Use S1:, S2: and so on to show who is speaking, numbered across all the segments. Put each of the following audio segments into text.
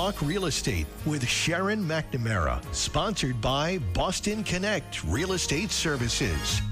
S1: Talk Real Estate with Sharon McNamara, sponsored by Boston Connect Real Estate Services.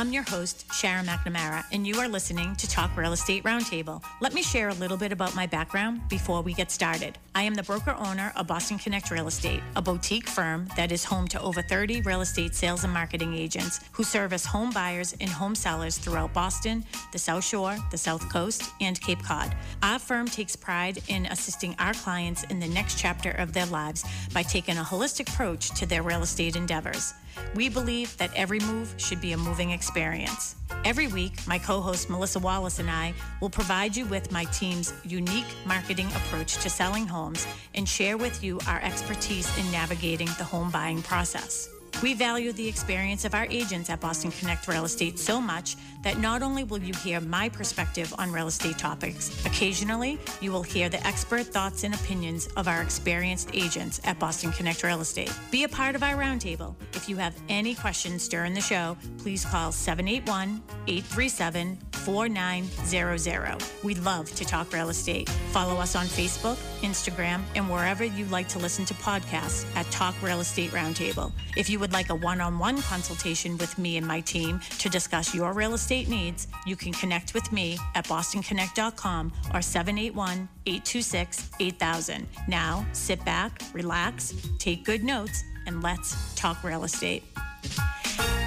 S2: I'm your host, Sharon McNamara, and you are listening to Talk Real Estate Roundtable. Let me share a little bit about my background before we get started. I am the broker owner of Boston Connect Real Estate, a boutique firm that is home to over 30 real estate sales and marketing agents who service home buyers and home sellers throughout Boston, the South Shore, the South Coast, and Cape Cod. Our firm takes pride in assisting our clients in the next chapter of their lives by taking a holistic approach to their real estate endeavors. We believe that every move should be a moving experience. Every week, my co host Melissa Wallace and I will provide you with my team's unique marketing approach to selling homes and share with you our expertise in navigating the home buying process. We value the experience of our agents at Boston Connect Real Estate so much that not only will you hear my perspective on real estate topics, occasionally you will hear the expert thoughts and opinions of our experienced agents at Boston Connect Real Estate. Be a part of our roundtable. If you have any questions during the show, please call 781 837 4900. We love to talk real estate. Follow us on Facebook, Instagram, and wherever you like to listen to podcasts at Talk Real Estate Roundtable. If you would like a one on one consultation with me and my team to discuss your real estate needs, you can connect with me at bostonconnect.com or 781 826 8000. Now, sit back, relax, take good notes, and let's talk real estate.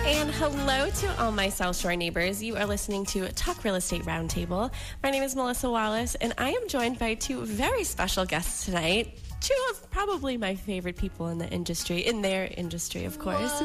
S3: And hello to all my South Shore neighbors. You are listening to Talk Real Estate Roundtable. My name is Melissa Wallace, and I am joined by two very special guests tonight. Two of probably my favorite people in the industry, in their industry, of course.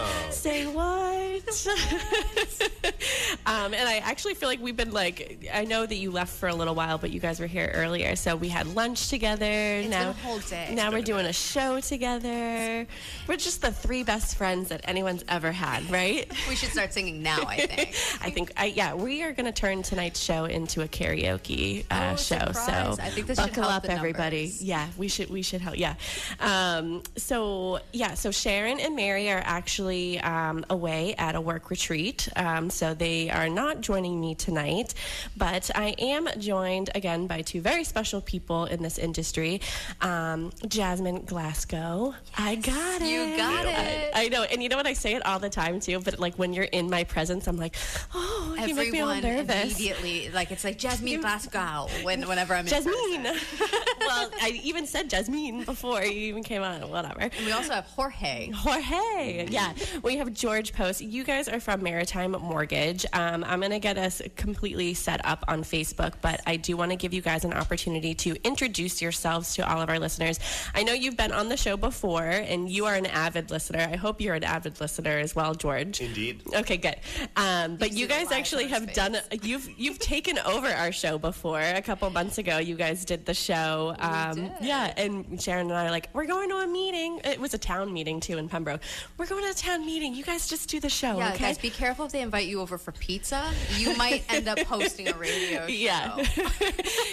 S3: What? Say what? um, and I actually feel like we've been like, I know that you left for a little while, but you guys were here earlier. So we had lunch together.
S4: It's
S3: now,
S4: been a whole day.
S3: Now we're doing a show together. We're just the three best friends that anyone's ever had, right?
S4: We should start singing now, I think.
S3: I think, I, yeah, we are going to turn tonight's show into a karaoke uh,
S4: Oh,
S3: show.
S4: surprise.
S3: So
S4: I think this should
S3: buckle
S4: help
S3: up, everybody. Yeah, we should, we should help. Yeah. Um, so, yeah, so Sharon and Mary are actually um, away at a work retreat. Um, so they are not joining me tonight, but I am joined again by two very special people in this industry um, Jazmine Glasgow. I got it.
S4: You got it.
S3: I, I know. And you know what? I say it all the time too, but like when you're in my presence, I'm like, oh, you make me all
S4: Everyone
S3: nervous.
S4: immediately, like it's like Jazmine Glasgow when, whenever I'm in Jazmine.
S3: well, I even said Jazmine before you even came on. Whatever.
S4: And we also have Jorge.
S3: Jorge. Yeah. We have George Post. You guys are from Maritime Mortgage. Um, I'm going to get us completely set up on Facebook, but I do want to give you guys an opportunity to introduce yourselves to all of our listeners. I know you've been on the show before and you are an avid listener. I hope you're an avid listener as well, George.
S5: Indeed.
S3: Okay, good. Um, but
S4: You
S3: you guys actually
S4: on his
S3: have done. You've you've taken over our show before. A couple months ago, you guys did the show. Um,
S4: did.
S3: Yeah, and Sharon and I are like, we're going to a meeting. It was a town meeting too in Pembroke. We're going to a town meeting. You guys just do the show,
S4: Yeah,
S3: okay?
S4: guys, be careful if they invite you over for pizza. You might end up hosting a radio show.
S3: Yeah.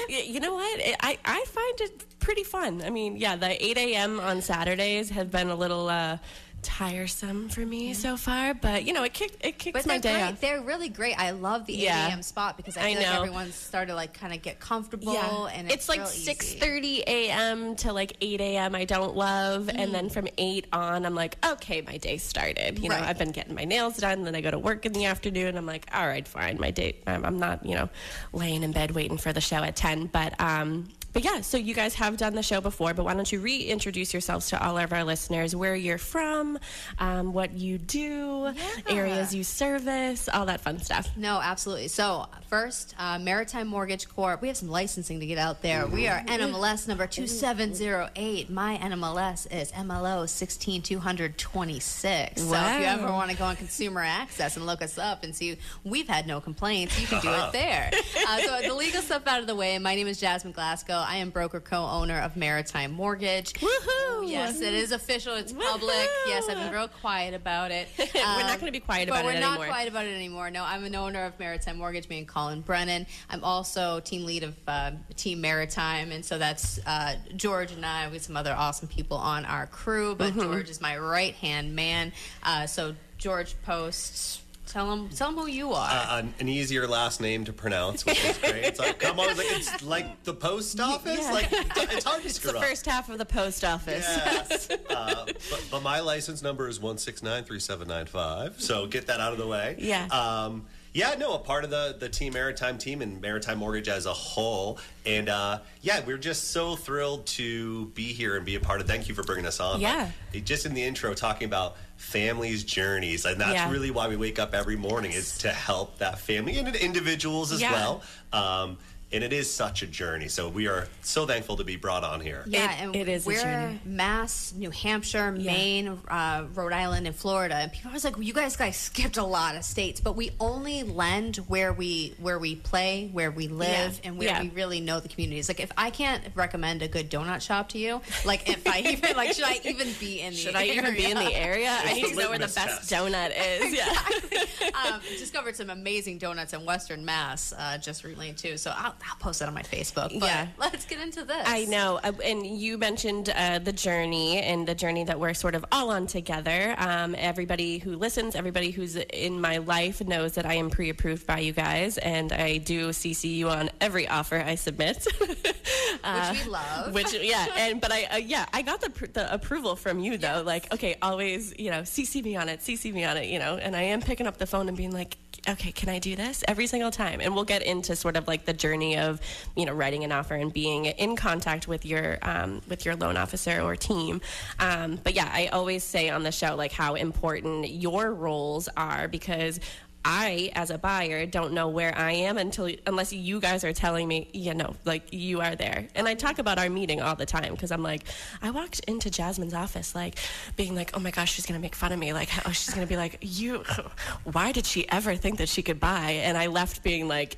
S3: You know what? I, I find it pretty fun. I mean, yeah, the 8 a.m. on Saturdays have been a little uh, tiresome for me so far, but you know, it kick, it kicks
S4: But
S3: my day
S4: great.
S3: off.
S4: They're really great. I love the 8
S3: Yeah.
S4: a.m. spot because I
S3: I
S4: feel like everyone's started like kind of get comfortable yeah. and it's,
S3: it's, like
S4: real easy.
S3: 6:30 a.m. to like 8 a.m. I don't love, and then from 8 on, I'm like, okay, my day started. You know, I've been getting my nails done, then I go to work in the afternoon. I'm like, all right, fine, my day. I'm, I'm not, you know, laying in bed waiting for the show at 10, but um. But yeah, so you guys have done the show before, but why don't you reintroduce yourselves to all of our listeners, where you're from, um, what you do, areas you service, all that fun stuff.
S4: No, absolutely. So, first, uh, Maritime Mortgage Corp. We have some licensing to get out there. We are NMLS number 2708. My NMLS is MLO 16226. So, if you ever want to go on Consumer Access and look us up and see we've had no complaints, you can do it there. Uh, so, the legal stuff out of the way. My name is Jazmine Glasgow. I am broker co owner of Maritime Mortgage.
S3: Woohoo!
S4: Yes, it is official. It's public. Yes, I've been real quiet about it.
S3: We're not
S4: Um,
S3: going to be quiet about it anymore.
S4: but we're not quiet about it anymore. No, I'm an owner of Maritime Mortgage, me and Colin Brennan. I'm also team lead of uh, Team Maritime, and so that's uh, George and I with some other awesome people on our crew.
S3: Mm-hmm.
S4: But George is my right hand man. Uh, so George posts Tell them, tell them who you are.
S5: Uh, an, an easier last name to pronounce, which is great. It's like, come on, like, it's like the post office.
S3: yeah.
S5: Like, it's hard to
S3: It's
S5: screw
S3: the
S5: up.
S3: first half of the post office.
S5: Yes. uh, but, but my license number is one six nine three seven nine five. So get that out of the way.
S3: Yeah.
S5: Um, yeah, no, a part of the the Team Maritime team and Maritime Mortgage as a whole, and uh, yeah, we're just so thrilled to be here and be a part of. Thank you for bringing us on.
S3: Yeah.
S5: Like, just in the intro, talking about families' journeys, and that's
S3: Yeah.
S5: really why we wake up every morning is to help that family and individuals as
S3: Yeah.
S5: well. Um, and it is such a journey. So we are so thankful to be brought on here.
S4: Yeah,
S3: It-
S4: and
S3: it is
S4: we're
S3: journey.
S4: Mass, New Hampshire, Maine, uh, Rhode Island, and Florida. And people are always like, well, "You guys guys skipped a lot of states," but we only lend where we where we play, where we live,
S3: Yeah.
S4: and where
S3: Yeah.
S4: we really know the communities. Like, if I can't recommend a good donut shop to you, like if I even like, should I even be in the
S3: Should I even be in the area? I need to know where the best
S5: test.
S3: donut is. Yeah.
S4: um, discovered some amazing donuts in Western Mass uh, just recently too. So I'll, I'll post it on my Facebook. But
S3: Yeah.
S4: let's get into this.
S3: I know. Uh, And you mentioned uh, the journey and the journey that we're sort of all on together. Um, everybody who listens, everybody who's in my life knows that I am pre approved by you guys, and I do CC you on every offer I submit.
S4: which we love.
S3: Which yeah, and but I uh, yeah I got the pr- the approval from you though.
S4: Yes.
S3: Like okay, always you know CC me on it, CC me on it, you know. And I am picking up the phone and being like, okay, can I do this every single time? And we'll get into sort of like the journey of you know writing an offer and being in contact with your um, with your loan officer or team. Um, but yeah, I always say on the show like how important your roles are because. I, as a buyer, don't know where I am until unless you guys are telling me, you know, like you are there. And I talk about our meeting all the time because I'm like, I walked into Jazmine's office, like being like, oh my gosh, she's gonna make fun of me. Like, oh, she's gonna be like, you, why did she ever think that she could buy? And I left being like,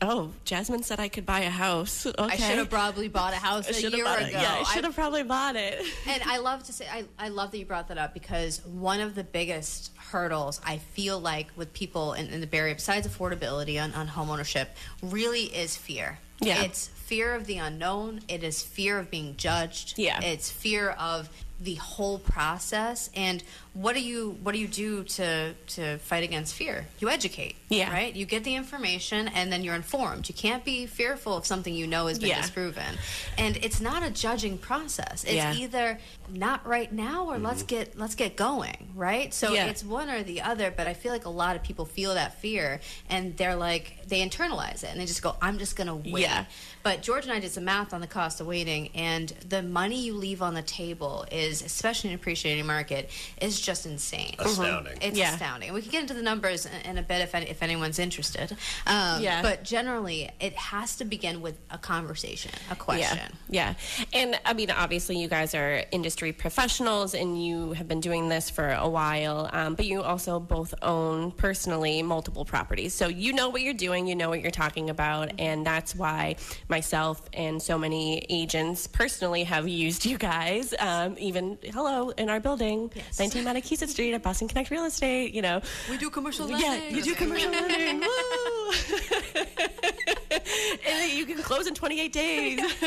S3: oh, Jazmine said I could buy a house. Okay.
S4: I should have probably bought a house
S3: I
S4: a year ago.
S3: it. Yeah, I should have probably bought it.
S4: and I love to say, I, I love that you brought that up because one of the biggest hurdles I feel like with people in, in the Area, besides affordability on, on home ownership, really is fear.
S3: Yeah.
S4: It's fear of the unknown. It is fear of being judged.
S3: Yeah.
S4: It's fear of the whole process. And what do you what do you do to to fight against fear? You educate.
S3: Yeah.
S4: Right? You get the information and then you're informed. You can't be fearful of something you know has been
S3: Yeah.
S4: disproven. And it's not a judging process. It's
S3: Yeah.
S4: either not right now or let's mm-hmm. get let's get going, right? So
S3: Yeah.
S4: it's one or the other, but I feel like a lot of people feel that fear and they're like they internalize it and they just go, I'm just gonna wait.
S3: Yeah.
S4: But George and I did some math on the cost of waiting and the money you leave on the table is, especially in an appreciating market, is just insane.
S5: Astounding.
S4: It's
S3: Yeah.
S4: astounding. We can get into the numbers in- in a bit if, any, if anyone's interested. Um,
S3: Yeah.
S4: But generally, it has to begin with a conversation, a question.
S3: Yeah, yeah. And I mean, obviously, you guys are industry professionals and you have been doing this for a while, um, but you also both own personally multiple properties. So you know what you're doing, you know what you're talking about, and that's why myself and so many agents personally have used you guys. Um, even, hello, in our building, 19 Mattakeesett Street at Boston Connect Real Estate, you know.
S4: We do commercial lending.
S3: Yeah, you do commercial lending. Woo! and you can close in 28 days.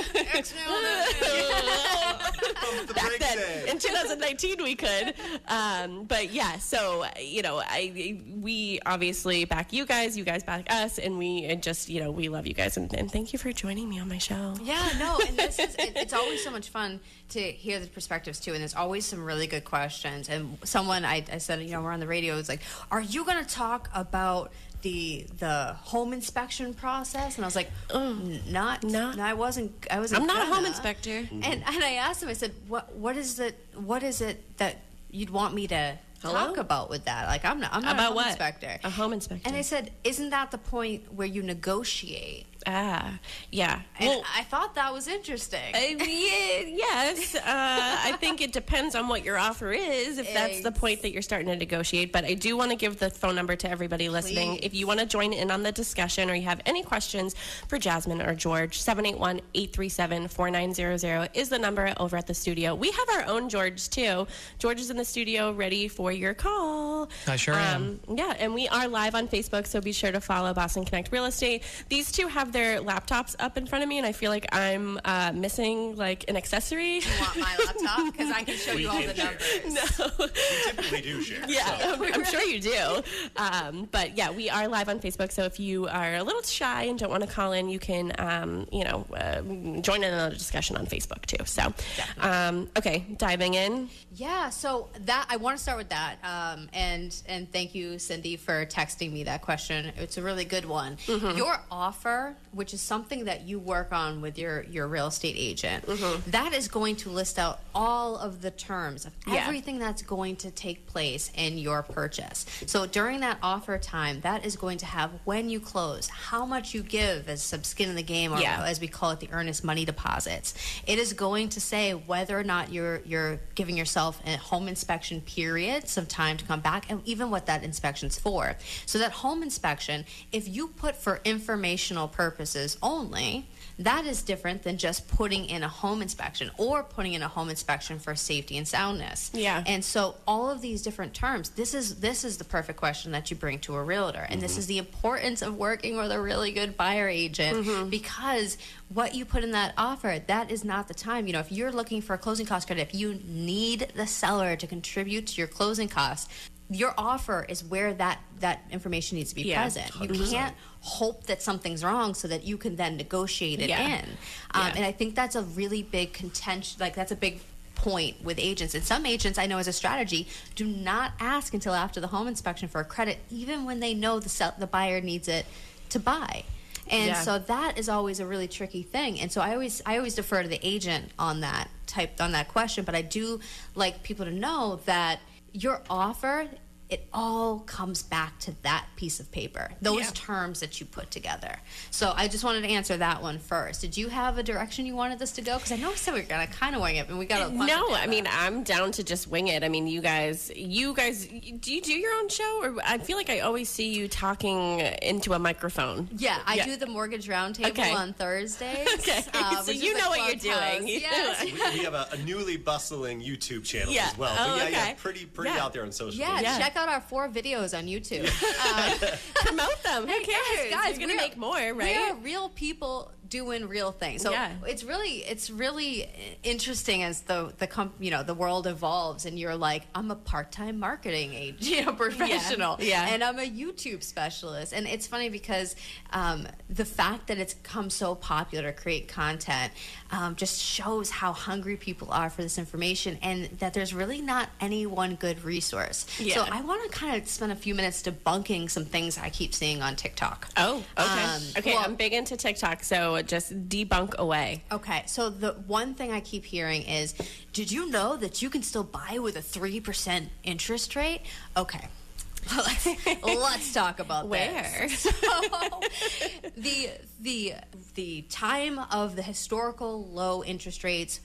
S3: Back then,
S5: day.
S3: in 2019, we could. Um, but yeah, so you know, I we obviously back you guys, you guys back us, and we and just you know we love you guys, and, and thank you for joining me on my show.
S4: Yeah, no, and this is it, it's always so much fun to hear the perspectives too, and there's always some really good questions. And someone I, I said, you know, we're on the radio. It's like, are you going to talk about the the home inspection process? And I was like, oh, not,
S3: Not-
S4: no, I wasn't. I wasn't.
S3: I'm not a home
S4: gonna."
S3: inspector.
S4: And and I asked him. I said, what what is it? What is it that you'd want me to
S3: Hello?
S4: talk about with that? Like, I'm not. I'm not a
S3: About
S4: home
S3: what?
S4: inspector.
S3: A home inspector.
S4: And I said, isn't that the point where you negotiate?
S3: Ah, yeah.
S4: And
S3: Well,
S4: I thought that was interesting.
S3: Uh, yeah, yes. Uh, I think it depends on what your offer is, if that's the point that you're starting to negotiate. But I do want to give the phone number to everybody listening.
S4: Please.
S3: If you want to join in on the discussion or you have any questions for Jazmine or George, 781 837 4900 is the number over at the studio. We have our own George, too. George is in the studio ready for your call.
S6: I sure am.
S3: Yeah, and we are live on Facebook, so be sure to follow Boston Connect Real Estate. These two have their laptops up in front of me, and I feel like I'm uh, missing like an accessory.
S4: You want my laptop? Because I can show
S5: We
S4: you all the
S5: share.
S4: numbers.
S5: No, we typically do share.
S3: Yeah,
S5: so.
S3: I'm, I'm sure you do. Um, but yeah, we are live on Facebook. So if you are a little shy and don't want to call in, you can, um, you know, uh, join in on the discussion on Facebook too. So, um, okay, diving in.
S4: Yeah, so that I want to start with that, um, and and thank you, Cindy, for texting me that question. It's a really good one.
S3: Mm-hmm.
S4: Your offer, which is something that you work on with your your real estate agent,
S3: Mm-hmm.
S4: that is going to list out all of the terms of
S3: Yeah.
S4: everything that's going to take place in your purchase. So during that offer time, that is going to have when you close, how much you give as some skin in the game, or
S3: Yeah.
S4: as we call it, the earnest money deposits. It is going to say whether or not you're you're giving yourself a home inspection period, some time to come back, and even what that inspection's for. So that home inspection, if you put for informational purposes only, that is different than just putting in a home inspection or putting in a home inspection for safety and soundness.
S3: Yeah.
S4: And so all of these different terms, this is this is the perfect question that you bring to a realtor. And this mm-hmm. is the importance of working with a really good buyer agent mm-hmm. because what you put in that offer, that is not the time. You know, if you're looking for a closing cost credit, if you need the seller to contribute to your closing costs, your offer is where that that information needs to be
S3: Yeah.
S4: present. You can't hope that something's wrong so that you can then negotiate it
S3: Yeah.
S4: in. Um,
S3: Yeah.
S4: And I think that's a really big contention. Like that's a big point with agents. And some agents I know as a strategy do not ask until after the home inspection for a credit, even when they know the sell- the buyer needs it to buy. And
S3: Yeah.
S4: so that is always a really tricky thing. And so I always I always defer to the agent on that type on that question. But I do like people to know that your offer it all comes back to that piece of paper, those
S3: Yeah.
S4: terms that you put together. So I just wanted to answer that one first. Did you have a direction you wanted this to go? Because I know I said we were gonna kind of wing it, and we got a bunch
S3: No, I mean. I'm down to just wing it. I mean, you guys, you guys, do you do your own show, or I feel like I always see you talking into a microphone.
S4: Yeah, I
S3: Yeah.
S4: do the mortgage roundtable
S3: Okay.
S4: on Thursdays.
S3: Okay.
S4: uh,
S3: So you know what you're
S4: clubhouse.
S3: doing.
S4: Yes.
S5: We, we have a, a newly bustling YouTube channel
S3: Yeah.
S5: as well.
S3: Oh,
S5: but yeah, yeah,
S3: okay.
S5: pretty pretty
S3: Yeah.
S5: out there on social
S4: Yeah,
S5: media.
S3: Yeah.
S4: check out our four videos on YouTube. Uh,
S3: Promote them. Who
S4: Hey,
S3: cares?
S4: guys, guys,
S3: You're gonna make more, right?
S4: We are real people doing real things. So
S3: Yeah.
S4: it's really it's really interesting as the the com- you know the world evolves and you're like I'm a part-time marketing age, you know, professional.
S3: Yeah.
S4: And I'm a YouTube specialist. And it's funny because um, the fact that it's come so popular to create content um, just shows how hungry people are for this information and that there's really not any one good resource.
S3: Yeah.
S4: So I want to kind of spend a few minutes debunking some things I keep seeing on TikTok.
S3: Oh, okay.
S4: Um,
S3: okay,
S4: well-
S3: I'm big into TikTok, so just debunk away.
S4: Okay, so the one thing I keep hearing is, did you know that you can still buy with a three percent interest rate? Okay. Let's, let's talk about
S3: Where?
S4: this. So, the the the time of the historical low interest rates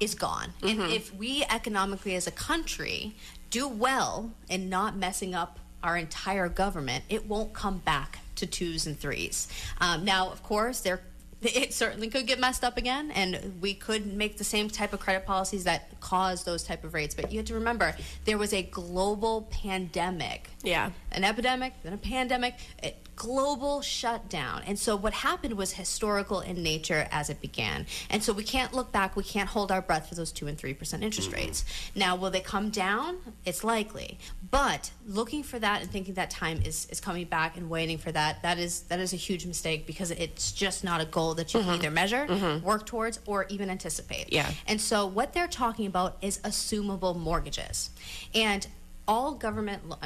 S4: is gone,
S3: Mm-hmm.
S4: and if we economically as a country do well in not messing up our entire government, it won't come back to twos and threes. Um, now, of course, there it certainly could get messed up again and we could make the same type of credit policies that cause those type of rates. But you have to remember there was a global pandemic.
S3: Yeah.
S4: an epidemic then a pandemic a global shutdown. And so what happened was historical in nature as it began. And so we can't look back we can't hold our breath for those 2 and 3% interest rates. Now will they come down? It's likely but looking for that and thinking that time is, is coming back and waiting for that that is that is a huge mistake because it's just not a goal that you can mm-hmm. either measure mm-hmm. work towards or even anticipate
S3: Yeah.
S4: and so what they're talking about is assumable mortgages. And all government, lo-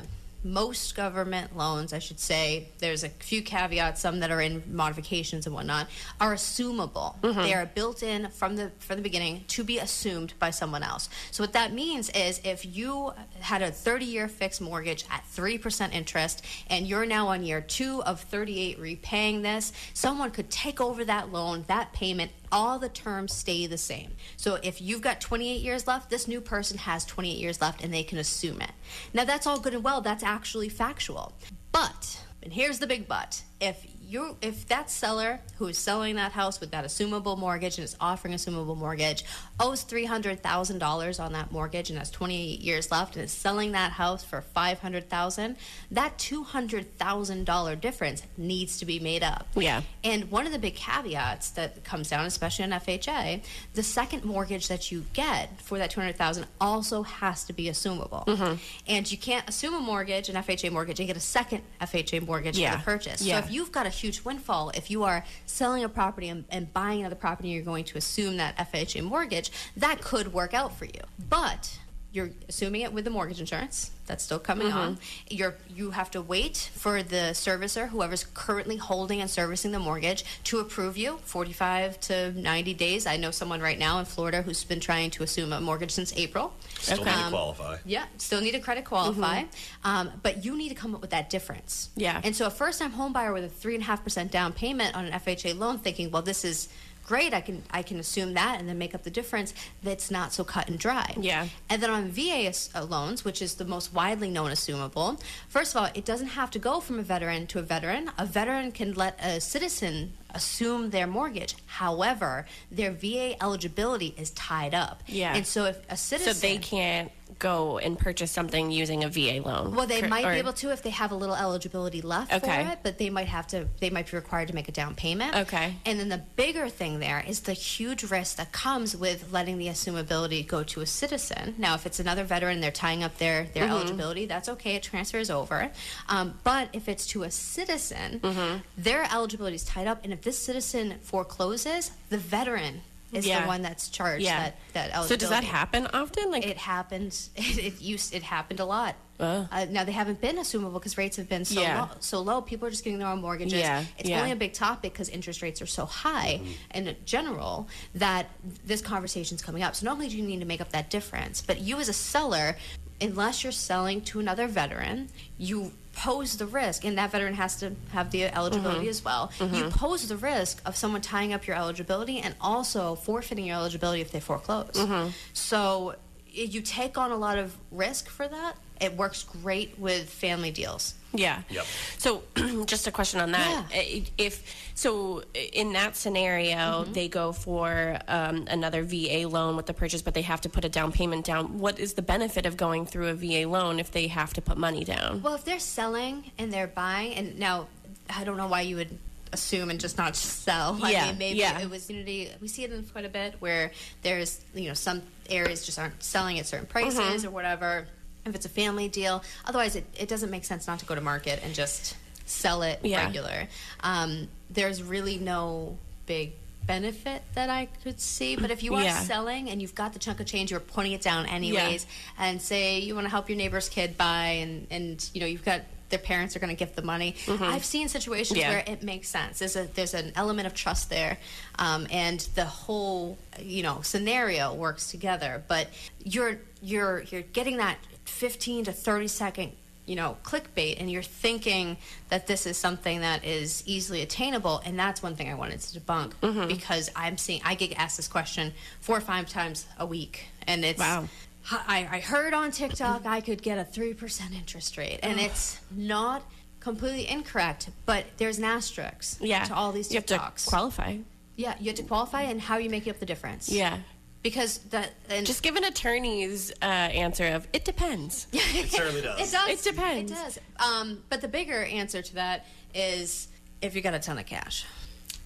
S4: most government loans, I should say, there's a few caveats, some that are in modifications and whatnot, are assumable. Mm-hmm. They are built in from the from the beginning to be assumed by someone else. So what that means is if you had a 30-year fixed mortgage at 3% interest and you're now on year 2 of 38 repaying this, someone could take over that loan, that payment all the terms stay the same. So if you've got 28 years left, this new person has 28 years left and they can assume it. Now that's all good and well, that's actually factual. But, and here's the big but, if you if that seller who is selling that house with that assumable mortgage and is offering assumable mortgage owes three hundred thousand dollars on that mortgage and has twenty eight years left and is selling that house for five hundred thousand, that two hundred thousand dollar difference needs to be made up.
S3: Yeah.
S4: And one of the big caveats that comes down, especially on FHA, the second mortgage that you get for that two hundred thousand also has to be assumable.
S3: Mm-hmm.
S4: And you can't assume a mortgage, an FHA mortgage, and get a second FHA mortgage
S3: Yeah.
S4: for the purchase.
S3: Yeah.
S4: So if you've got a huge windfall, if you are selling a property and, and buying another property, you're going to assume that FHA mortgage, that could work out for you. But you're assuming it with the mortgage insurance that's still coming
S3: Mm-hmm.
S4: on. You're you have to wait for the servicer, whoever's currently holding and servicing the mortgage, to approve you. 45 to 90 days. I know someone right now in Florida who's been trying to assume a mortgage since April.
S5: Still
S3: Okay.
S5: need to
S4: Um,
S5: qualify.
S4: Yeah, still need a credit qualify, um, but you need to come up with that difference.
S3: Yeah.
S4: And so a first-time home buyer with a three and a half percent down payment on an FHA loan, thinking, well, this is great, I can I can assume that and then make up the difference. That's not so cut and dry.
S3: Yeah.
S4: And then on VA uh, loans, which is the most widely known assumable, first of all, it doesn't have to go from a veteran to a veteran. A veteran can let a citizen assume their mortgage. However, their VA eligibility is tied up.
S3: Yeah.
S4: And so if a citizen.
S3: So they can't go and purchase something using a VA loan.
S4: Well, they might
S3: or-
S4: be able to if they have a little eligibility left
S3: Okay.
S4: for it, but they might have to. They might be required to make a down payment.
S3: Okay.
S4: And then the bigger thing there is the huge risk that comes with letting the assumability go to a citizen. Now, if it's another veteran, they're tying up their their
S3: Mm-hmm.
S4: eligibility. That's okay. It transfers over. Um, but if it's to a citizen,
S3: Mm-hmm.
S4: their eligibility is tied up, and if this citizen forecloses, the veteran is
S3: Yeah.
S4: the one that's charged
S3: Yeah.
S4: that that
S3: So does that happen often? Like,
S4: It happens. It, it used. It happened a lot. Uh, now they haven't been assumable because rates have been so
S3: Yeah.
S4: low, so low. People are just getting their own mortgages.
S3: Yeah,
S4: It's
S3: yeah.
S4: only a big topic because interest rates are so high in general that this conversation is coming up. So not only do you need to make up that difference, but you as a seller, unless you're selling to another veteran, you pose the risk, and that veteran has to have the eligibility
S3: Mm-hmm.
S4: as well. You pose the risk of someone tying up your eligibility and also forfeiting your eligibility if they foreclose.
S3: Mm-hmm.
S4: So you take on a lot of risk for that. It works great with family deals.
S3: Yeah.
S5: Yep.
S3: So, just a question on that. I- If so, in that scenario,
S4: Mm-hmm.
S3: they go for um, another VA loan with the purchase, but they have to put a down payment down. What is the benefit of going through a VA loan if they have to put money down?
S4: Well, if they're selling and they're buying, and now I don't know why you would assume and just not just sell. I
S3: Yeah,
S4: mean, maybe
S3: yeah.
S4: it was unity. We see it in quite a bit where there's you know some areas just aren't selling at certain prices
S3: Mm-hmm.
S4: or whatever. If it's a family deal, otherwise it, it doesn't make sense not to go to market and just sell it
S3: Yeah.
S4: regular. Um, there's really no big benefit that I could see. But if you are
S3: Yeah.
S4: selling and you've got the chunk of change, you're putting it down anyways, and say you want to help your neighbor's kid buy, and and you know you've got their parents are going to give the money. I've seen situations
S3: Mm-hmm. Yeah.
S4: where it makes sense. There's a there's an element of trust there, um, and the whole you know scenario works together. But you're you're you're getting that 15 to 30 second you know clickbait and you're thinking that this is something that is easily attainable and that's one thing i wanted to debunk
S3: Mm-hmm.
S4: because i'm seeing i get asked this question four or five times a week and it's
S3: Wow.
S4: I, I heard on TikTok I could get a 3% interest rate, and it's not completely incorrect, but there's an asterisk
S3: Yeah.
S4: to all these TikToks.
S3: You have to qualify.
S4: yeah, you have to qualify, and how are you make up the difference.
S3: Yeah.
S4: Because that, and
S3: Just give an attorney's uh, answer of it depends.
S5: It certainly does.
S4: It does.
S3: It depends.
S4: It does. Um, but the bigger answer to that is if you got a ton of cash.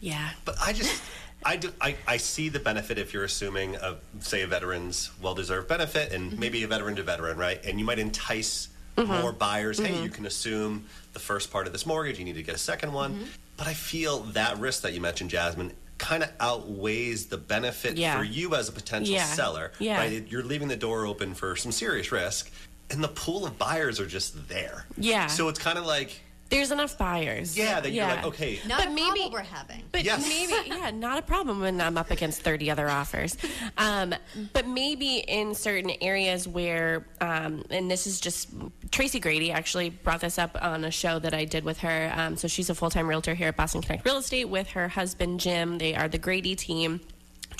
S3: Yeah.
S5: But I just, I, do, I, I see the benefit if you're assuming, a, say, a veteran's well deserved benefit and mm-hmm. maybe a veteran to veteran, right? And you might entice mm-hmm. more buyers. Hey, mm-hmm. you can assume the first part of this mortgage, you need to get a second one. But I feel that risk that you mentioned, Jazmine, kind of outweighs the benefit
S3: Yeah.
S5: for you as a potential
S3: Yeah.
S5: seller.
S3: Yeah.
S5: Right? You're leaving the door open for some serious risk. And the pool of buyers are just there.
S3: Yeah.
S5: So it's kind of like,
S3: There's enough buyers.
S5: yeah, that you're like, okay,
S4: Not
S3: But
S4: a
S3: maybe-
S4: problem we're having.
S3: But
S5: Yes.
S3: maybe, yeah, not a problem when I'm up against 30 other offers. Um, but maybe in certain areas where, um, and this is just, Tracy Grady actually brought this up on a show that I did with her. Um, so she's a full time realtor here at Boston Connect Real Estate with her husband, Jim. They are the Grady team.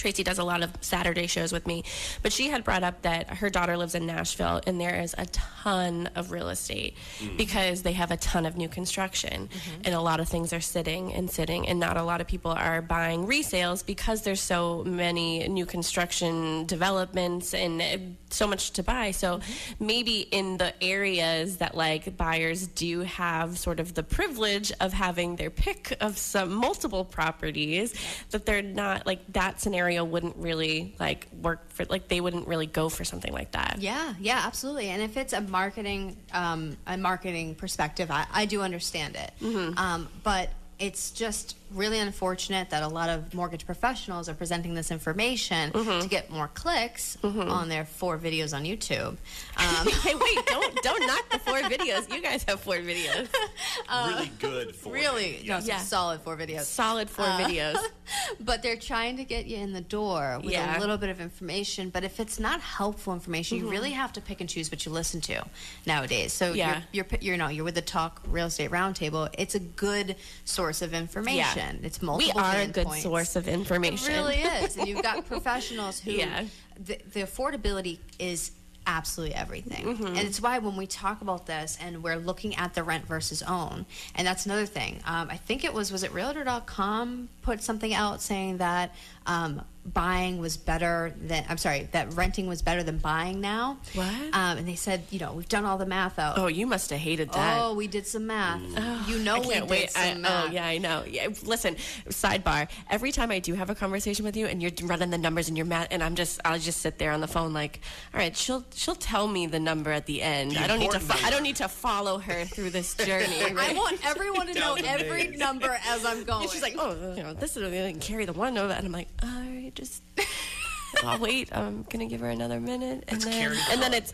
S3: Tracy does a lot of Saturday shows with me, but she had brought up that her daughter lives in Nashville and there is a ton of real estate mm-hmm. because they have a ton of new construction mm-hmm. and a lot of things are sitting and sitting, and not a lot of people are buying resales because there's so many new construction developments and so much to buy. So maybe in the areas that like buyers do have sort of the privilege of having their pick of some multiple properties, that they're not like that scenario wouldn't really like work for like they wouldn't really go for something like that.
S4: Yeah, yeah, absolutely. And if it's a marketing, um, a marketing perspective, I, I do understand it.
S3: Mm-hmm.
S4: Um, but it's just really unfortunate that a lot of mortgage professionals are presenting this information
S3: Mm-hmm.
S4: to get more clicks on their four videos on YouTube. Um,
S3: hey, wait! Don't don't knock the four videos. You guys have four videos.
S5: really good for
S4: really,
S5: it.
S4: no,
S3: Yeah.
S4: solid four videos.
S3: Solid four videos.
S4: but they're trying to get you in the door with
S3: Yeah.
S4: a little bit of information. But if it's not helpful information, you really have to pick and choose what you listen to nowadays. So
S3: Mm-hmm. Yeah.
S4: you're, you're, you're, no, you're with the Talk Real Estate Roundtable. It's a good source of information. It's
S3: We are a good
S4: points.
S3: source of information.
S4: It really is. And you've got professionals who
S3: Yeah.
S4: the, the affordability is absolutely everything.
S3: Mm-hmm.
S4: And it's why when we talk about this and we're looking at the rent versus own, and that's another thing. Um, I think it was, was it realtor.com put something out saying that um, buying was better than, I'm sorry, that renting was better than buying now.
S3: What?
S4: Um, and they said, you know, we've done all the math out.
S3: Oh, you must have hated that.
S4: Oh, we did some math. you know
S3: I
S4: we
S3: can't
S4: did
S3: wait.
S4: some
S3: I,
S4: math.
S3: oh, yeah, I know. Yeah, listen, sidebar. Every time I do have a conversation with you, and you're running the numbers, and you're mad, and I'm just, I'll just sit there on the phone, like, all right, she'll, she'll tell me the number at the end.
S5: The
S3: I don't need to, fo- I don't need to follow her through this journey.
S4: I want everyone to know every number as I'm going.
S3: And she's like, oh, you know, this is I can carry the one over, and I'm like, all right, just. I'll wait. I'm gonna give her another minute, and
S5: Let's
S3: then and then it's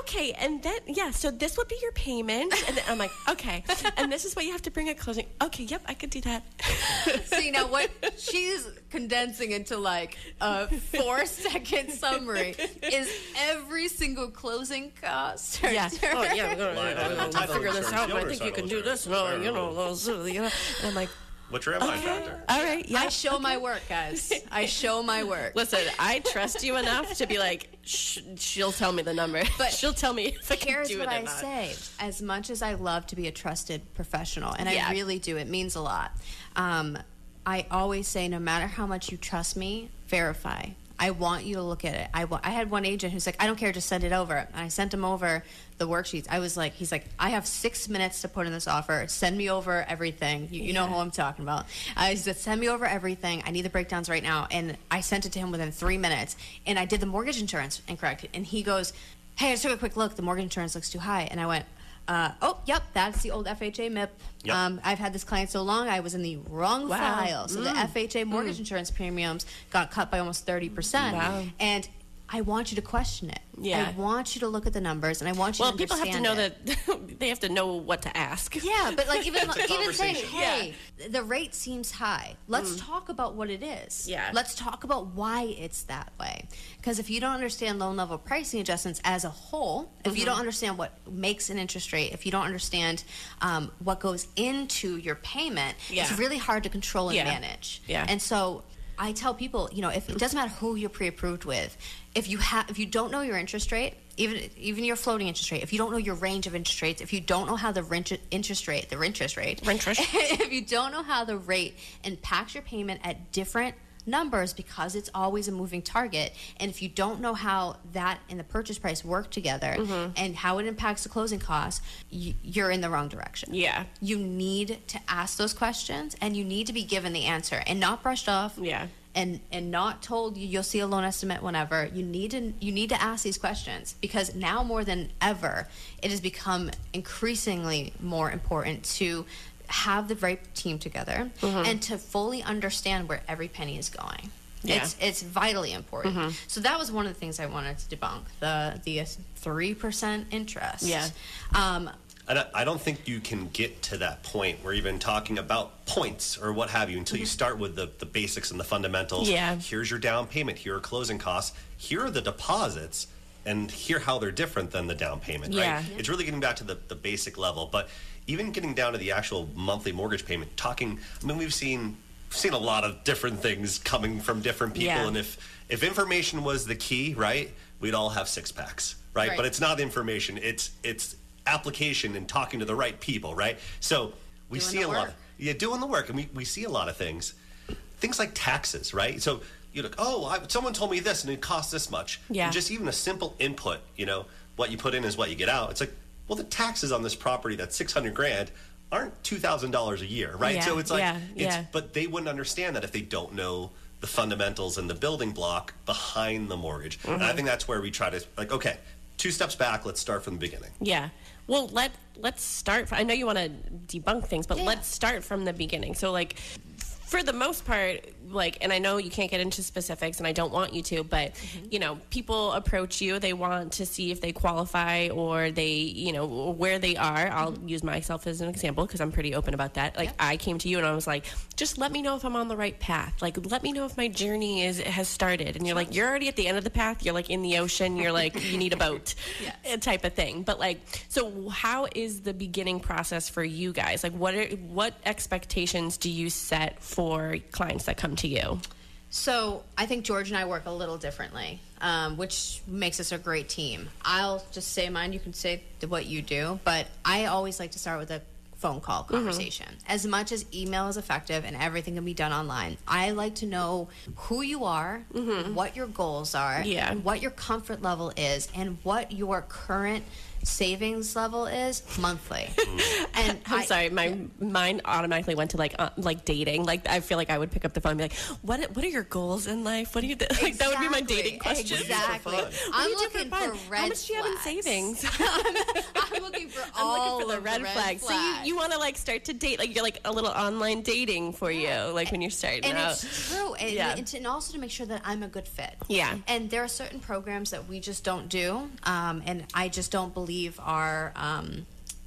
S3: okay, and then yeah. So this would be your payment, and then I'm like, okay, and this is what you have to bring at closing. Okay, yep, I could do that.
S4: See now what she's condensing into like a four second summary is every single closing cost. or
S3: Yeah. Oh, yeah. We're
S5: I-
S3: gonna,
S5: I-
S3: gonna figure this out. but I think you can do this.
S5: insurance.
S3: No, you know, those, you know. And I'm like,
S5: What's your MI factor?
S3: all right, yeah.
S4: I show my work, guys. I show my work.
S3: Listen, I trust you enough to be like, sh- she'll tell me the number.
S4: But
S3: she'll tell me if I can do
S4: what
S3: it or
S4: I
S3: not.
S4: say. As much as I love to be a trusted professional, and
S3: Yeah.
S4: I really do, it means a lot. Um, I always say, no matter how much you trust me, verify. I want you to look at it. I, wa- I had one agent who's like, I don't care, just send it over. And I sent him over the worksheets. I was like, he's like, I have six minutes to put in this offer. Send me over everything. You, you know who I'm talking about. I said, send me over everything. I need the breakdowns right now. And I sent it to him within three minutes. And I did the mortgage insurance incorrect. And he goes, Hey, I just took a quick look. The mortgage insurance looks too high. And I went, uh, oh, yep, that's the old FHA MIP.
S5: Yep.
S4: Um, I've had this client so long, I was in the wrong
S3: Wow.
S4: file. So the FHA mortgage insurance premiums got cut by almost 30%.
S3: Wow.
S4: And I want you to question it.
S3: Yeah.
S4: I want you to look at the numbers and I want you
S3: Well,
S4: to
S3: people have to know
S4: it.
S3: that they have to know what to ask.
S4: Yeah, but like even even saying,
S5: conversation.
S4: hey, the rate seems high. Let's talk about what it is.
S3: Yeah.
S4: Let's talk about why it's that way. Because if you don't understand loan level pricing adjustments as a whole, if you don't understand what makes an interest rate, if you don't understand um, what goes into your payment,
S3: Yeah.
S4: it's really hard to control and
S3: Yeah.
S4: manage.
S3: Yeah.
S4: And so I tell people, you know, if it doesn't matter who you're pre-approved with, if you have, if you don't know your interest rate, even even your floating interest rate, if you don't know your range of interest rates, if you don't know how the rent, interest rate, the interest rate,
S3: Interest.
S4: if you don't know how the rate impacts your payment at different numbers because it's always a moving target and if you don't know how that and the purchase price work together
S3: Mm-hmm.
S4: and how it impacts the closing costs you're in the wrong direction
S3: Yeah.
S4: you need to ask those questions and you need to be given the answer and not brushed off
S3: Yeah.
S4: and and not told you you'll see a loan estimate whenever you need to you need to ask these questions because now more than ever it has become increasingly more important to have the right team together mm-hmm. and to fully understand where every penny is going
S3: Yeah.
S4: it's it's vitally important mm-hmm. so that was one of the things i wanted to debunk the the 3% interest
S3: Yeah.
S4: um
S5: I, I don't think you can get to that point where you've been talking about points or what have you until you mm-hmm. start with the, the basics and the fundamentals.
S3: Yeah.
S5: Here's your down payment. Here are closing costs. Here are the deposits. And here how they're different than the down payment,
S3: Yeah.
S5: right? It's really getting back to the, the basic level. But even getting down to the actual monthly mortgage payment, talking, I mean, we've seen seen a lot of different things coming from different people,
S3: Yeah.
S5: and if if information was the key, right, we'd all have six packs, right?
S4: Right.
S5: But it's not information; it's it's application and talking to the right people, right? So we
S4: Doing
S5: see a lot,
S4: work.
S5: yeah, doing the work, and we, we see a lot of things, things like taxes, right? So you're like, oh, I, someone told me this, and it costs this much.
S3: Yeah.
S5: And just even a simple input, you know, what you put in is what you get out. It's like, well, the taxes on this property that's six hundred grand aren't two thousand dollars a year, right?
S3: Yeah,
S5: So it's like,
S3: yeah,
S5: it's,
S3: yeah.
S5: but they wouldn't understand that if they don't know the fundamentals and the building block behind the mortgage. And I
S3: Mm-hmm.
S5: think that's where we try to like, okay, two steps back. Let's start from the beginning.
S3: Yeah. Well, let let's start. I know you want to debunk things, but
S4: Yeah.
S3: let's start from the beginning. So, like, for the most part, like, and I know you can't get into specifics, and I don't want you to, but
S4: Mm-hmm.
S3: you know, people approach you. They want to see if they qualify or they, you know, where they are. I'll
S4: Mm-hmm.
S3: use myself as an example because I'm pretty open about that. Like, I came to you and I was like, just let me know if I'm on the right path. Like, let me know if my journey is has started. And you're like, you're already at the end of the path. You're like in the ocean. You're like, you need a boat,
S4: Yes.
S3: uh, type of thing. But like, so how is the beginning process for you guys? Like, what are what expectations do you set for clients that come to you?
S4: So I think George and I work a little differently, um, which makes us a great team. I'll just say mine. You can say what you do, but I always like to start with a phone call
S3: Mm-hmm.
S4: conversation. As much as email is effective and everything can be done online, I like to know who you are, what your goals are,
S3: Mm-hmm. Yeah.
S4: what your comfort level is, and what your current savings level is monthly. and
S3: I'm
S4: I-
S3: sorry, my mind automatically went to like uh, like dating. Like I feel like I would pick up the phone and be like, "What What are your goals in life? What do you do?" Like that would be my dating question.
S4: Exactly.
S5: What do you do for
S3: What do
S4: I'm
S3: you for
S4: looking for red
S3: How much do you have in savings?
S4: I'm looking for
S3: I'm
S4: all
S3: looking for the
S4: of
S3: red, flags. So you, you want to like start to date, like you're like a little online dating for you, like when you're starting
S4: and
S3: out.
S4: it's true, and,
S3: Yeah.
S4: and, to- and also to make sure that I'm a good fit.
S3: Yeah.
S4: And there are certain programs that we just don't do, um, and I just don't believe are. Um,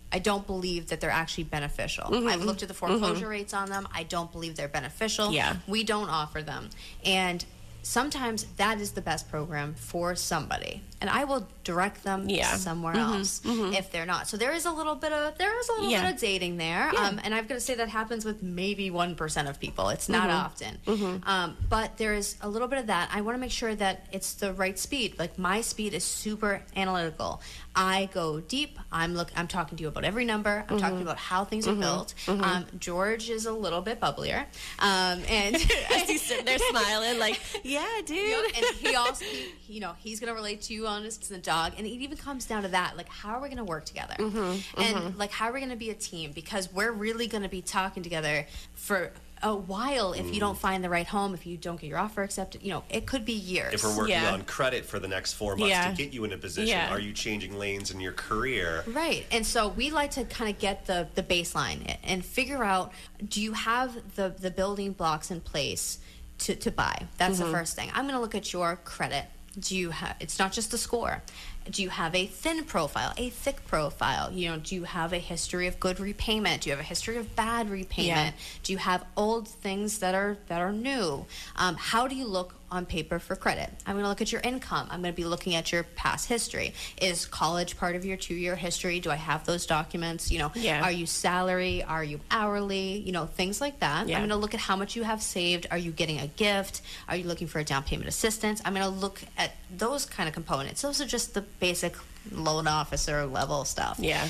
S4: I don't believe that they're actually beneficial.
S3: Mm-hmm.
S4: I've looked at the foreclosure rates on them. I don't believe they're beneficial.
S3: Yeah.
S4: We don't offer them. And sometimes that is the best program for somebody. And I will direct them
S3: Yeah. Mm-hmm.
S4: somewhere else if they're not. So there is a little bit of there is a little
S3: Yeah.
S4: bit of dating there.
S3: Yeah.
S4: Um, and I've got to say that happens with maybe 1% of people. It's not
S3: Mm-hmm.
S4: often. Um, but there is a little bit of that. I want to make sure that it's the right speed. Like my speed is super analytical. I go deep. I'm look. I'm talking to you about every number. I'm
S3: Mm-hmm.
S4: talking about how things are built. Um, George is a little bit bubblier, um, and
S3: As he's sitting there smiling, like, yeah, dude.
S4: you know, and he also, he, you know, he's going to relate to you on his the dog, and it even comes down to that, like, how are we going to work together, mm-hmm, mm-hmm. and like, how are we going to be a team? Because we're really going to be talking together for a while if you mm. don't find the right home, if you don't get your offer accepted. You know, it could be years.
S5: If we're working
S3: Yeah.
S5: on credit for the next four months
S3: Yeah.
S5: to get you in a position,
S3: Yeah.
S5: are you changing lanes in your career?
S4: Right. And so we like to kind of get the, the baseline and figure out do you have the, the building blocks in place to, to buy? That's the mm-hmm. first thing. I'm going to look at your credit. Do you have it's not just the score. Do you have a thin profile, a thick profile? You know, do you have a history of good repayment? Do you have a history of bad repayment? Do you have old things that are that are new? Um, how do you look on paper for credit? I'm going to look at your income. I'm going to be looking at your past history. Is college part of your two-year history? Do I have those documents? You know,
S3: Yeah.
S4: are you salary? Are you hourly? You know, things like that.
S3: Yeah.
S4: I'm going to look at how much you have saved. Are you getting a gift? Are you looking for a down payment assistance? I'm going to look at those kind of components. Those are just the basic loan officer level stuff.
S3: Yeah.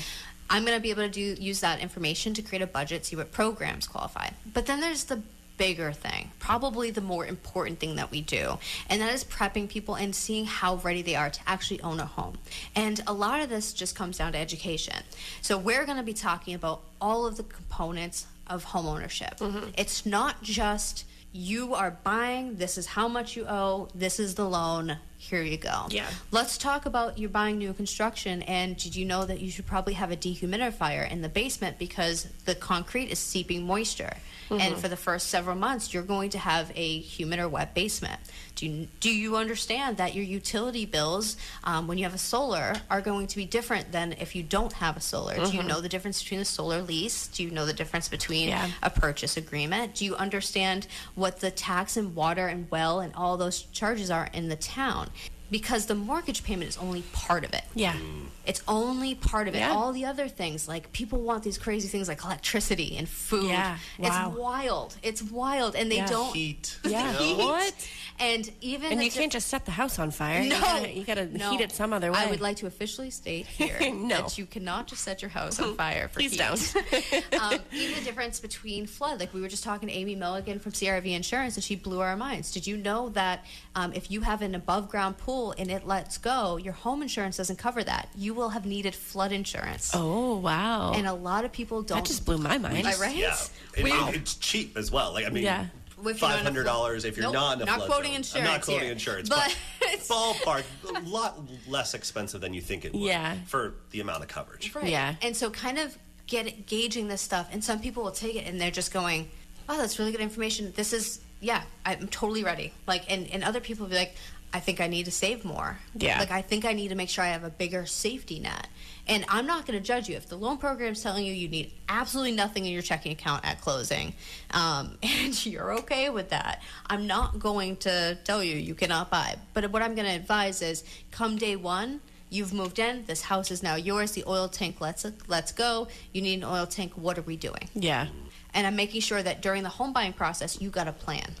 S4: I'm going to be able to do use that information to create a budget, see what programs qualify. But then there's the bigger thing, probably the more important thing that we do, and that is prepping people and seeing how ready they are to actually own a home. And a lot of this just comes down to education. So we're going to be talking about all of the components of home ownership. Mm-hmm. It's not just you are buying, this is how much you owe, this is the loan, here you go.
S3: Yeah.
S4: Let's talk about you're buying new construction, and did you know that you should probably have a dehumidifier in the basement because the concrete is seeping moisture, and for the first several months you're going to have a humid or wet basement. Do you, do you understand that your utility bills, um, when you have a solar, are going to be different than if you don't have a solar? Do you know the difference between a solar lease? Do you know the difference between
S3: Yeah.
S4: a purchase agreement? Do you understand what the tax and water and well and all those charges are in the town? Because the mortgage payment is only part of it.
S3: Yeah. Mm.
S4: It's only part of it.
S3: Yeah.
S4: All the other things, like people want these crazy things like electricity and food.
S3: Yeah. Wow.
S4: It's wild. It's wild. And they
S3: Yeah.
S4: don't.
S5: Heat.
S3: Yeah.
S5: you know?
S3: What?
S4: And even
S3: And
S4: the
S3: you can't just set the house on fire. You
S4: No,
S3: gotta, you gotta
S4: no.
S3: heat it some other way.
S4: I would like to officially state here
S3: No.
S4: that you cannot just set your house on fire for
S3: Please
S4: heat.
S3: don't.
S4: um, even the difference between flood, like we were just talking to Amy Milligan from CRV Insurance, and she blew our minds. Did you know that um, if you have an above ground pool and it lets go, your home insurance doesn't cover that. You will have needed flood insurance.
S3: Oh wow.
S4: And a lot of people don't.
S3: that just blew my mind.
S4: Am I right?
S5: Yeah, and,
S4: We-
S5: and it's cheap as well. Like I mean,
S3: Yeah.
S4: If you're not
S5: five
S4: in a
S5: hundred dollars if you're
S4: Nope,
S5: not in a
S4: not
S5: flood
S4: quoting
S5: zone.
S4: insurance
S5: I'm not quoting
S4: here,
S5: insurance,
S4: but
S5: but,
S4: it's-
S5: ballpark a lot less expensive than you think it would.
S3: Yeah.
S5: for the amount of coverage.
S4: Right.
S3: Yeah.
S4: And so kind of get gauging this stuff and some people will take it and they're just going, "Oh, that's really good information. This is yeah, I'm totally ready." Like and and other people will be like, "I think I need to save more."
S3: Yeah.
S4: Like I think I need to make sure I have a bigger safety net. And I'm not going to judge you if the loan program is telling you you need absolutely nothing in your checking account at closing, um, and you're okay with that. I'm not going to tell you you cannot buy. But what I'm going to advise is, come day one, you've moved in. This house is now yours. The oil tank lets let's go. You need an oil tank. What are we doing?
S3: yeah.
S4: And I'm making sure that during the home buying process, you got a plan.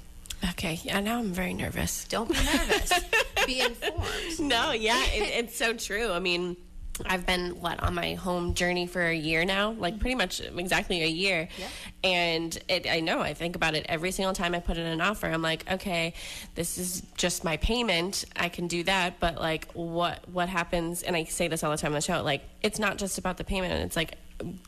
S3: Okay. Yeah. Now I'm very nervous.
S4: Don't be nervous. be informed.
S3: No, yeah, it, it's so true. I mean, I've been what on my home journey for a year now, like pretty much exactly a year.
S4: Yeah.
S3: And it, I know I think about it every single time I put in an offer. I'm like, okay, this is just my payment. I can do that, but like, what what happens? And I say this all the time on the show. Like, it's not just about the payment. And It's like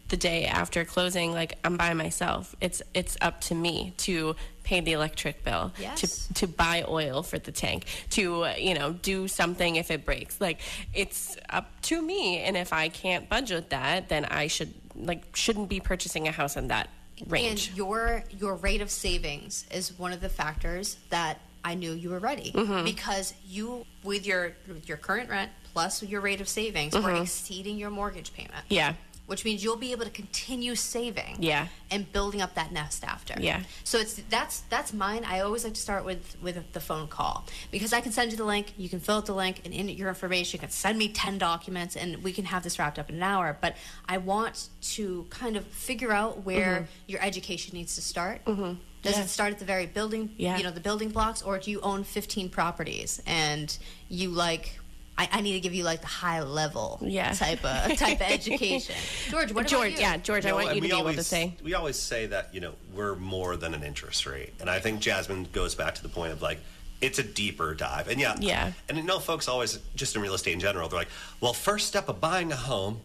S3: the day after closing, like I'm by myself. It's it's up to me to pay the electric bill,
S4: Yes.
S3: to to buy oil for the tank, to uh, you know do something if it breaks. Like it's up to me, and if I can't budget that, then I should like shouldn't be purchasing a house in that range.
S4: And your your rate of savings is one of the factors that I knew you were ready
S3: Mm-hmm.
S4: because you with your with your current rent plus your rate of savings were exceeding your mortgage payment.
S3: Mm-hmm. yeah,
S4: Which means you'll be able to continue saving.
S3: Yeah.
S4: And building up that nest after.
S3: Yeah.
S4: So it's that's that's mine. I always like to start with with the phone call because I can send you the link. You can fill out the link and in your information. You can send me ten documents and we can have this wrapped up in an hour. But I want to kind of figure out where your education needs to start. Does
S3: Mm-hmm. Yeah.
S4: it start at the very building,
S3: Yeah.
S4: you know, the building blocks, or do you own 15 properties and you like? I, I need to give you like the high level
S3: Yeah.
S4: type of type of education. George, what
S3: George,
S4: about you?
S3: yeah, George, I want you to
S5: we
S3: be able to say,
S5: we always say that you know we're more than an interest rate, and I think Jazmine goes back to the point of like it's a deeper dive, and yeah,
S3: Yeah.
S5: and I know folks always just in real estate in general, they're like, well, first step of buying a home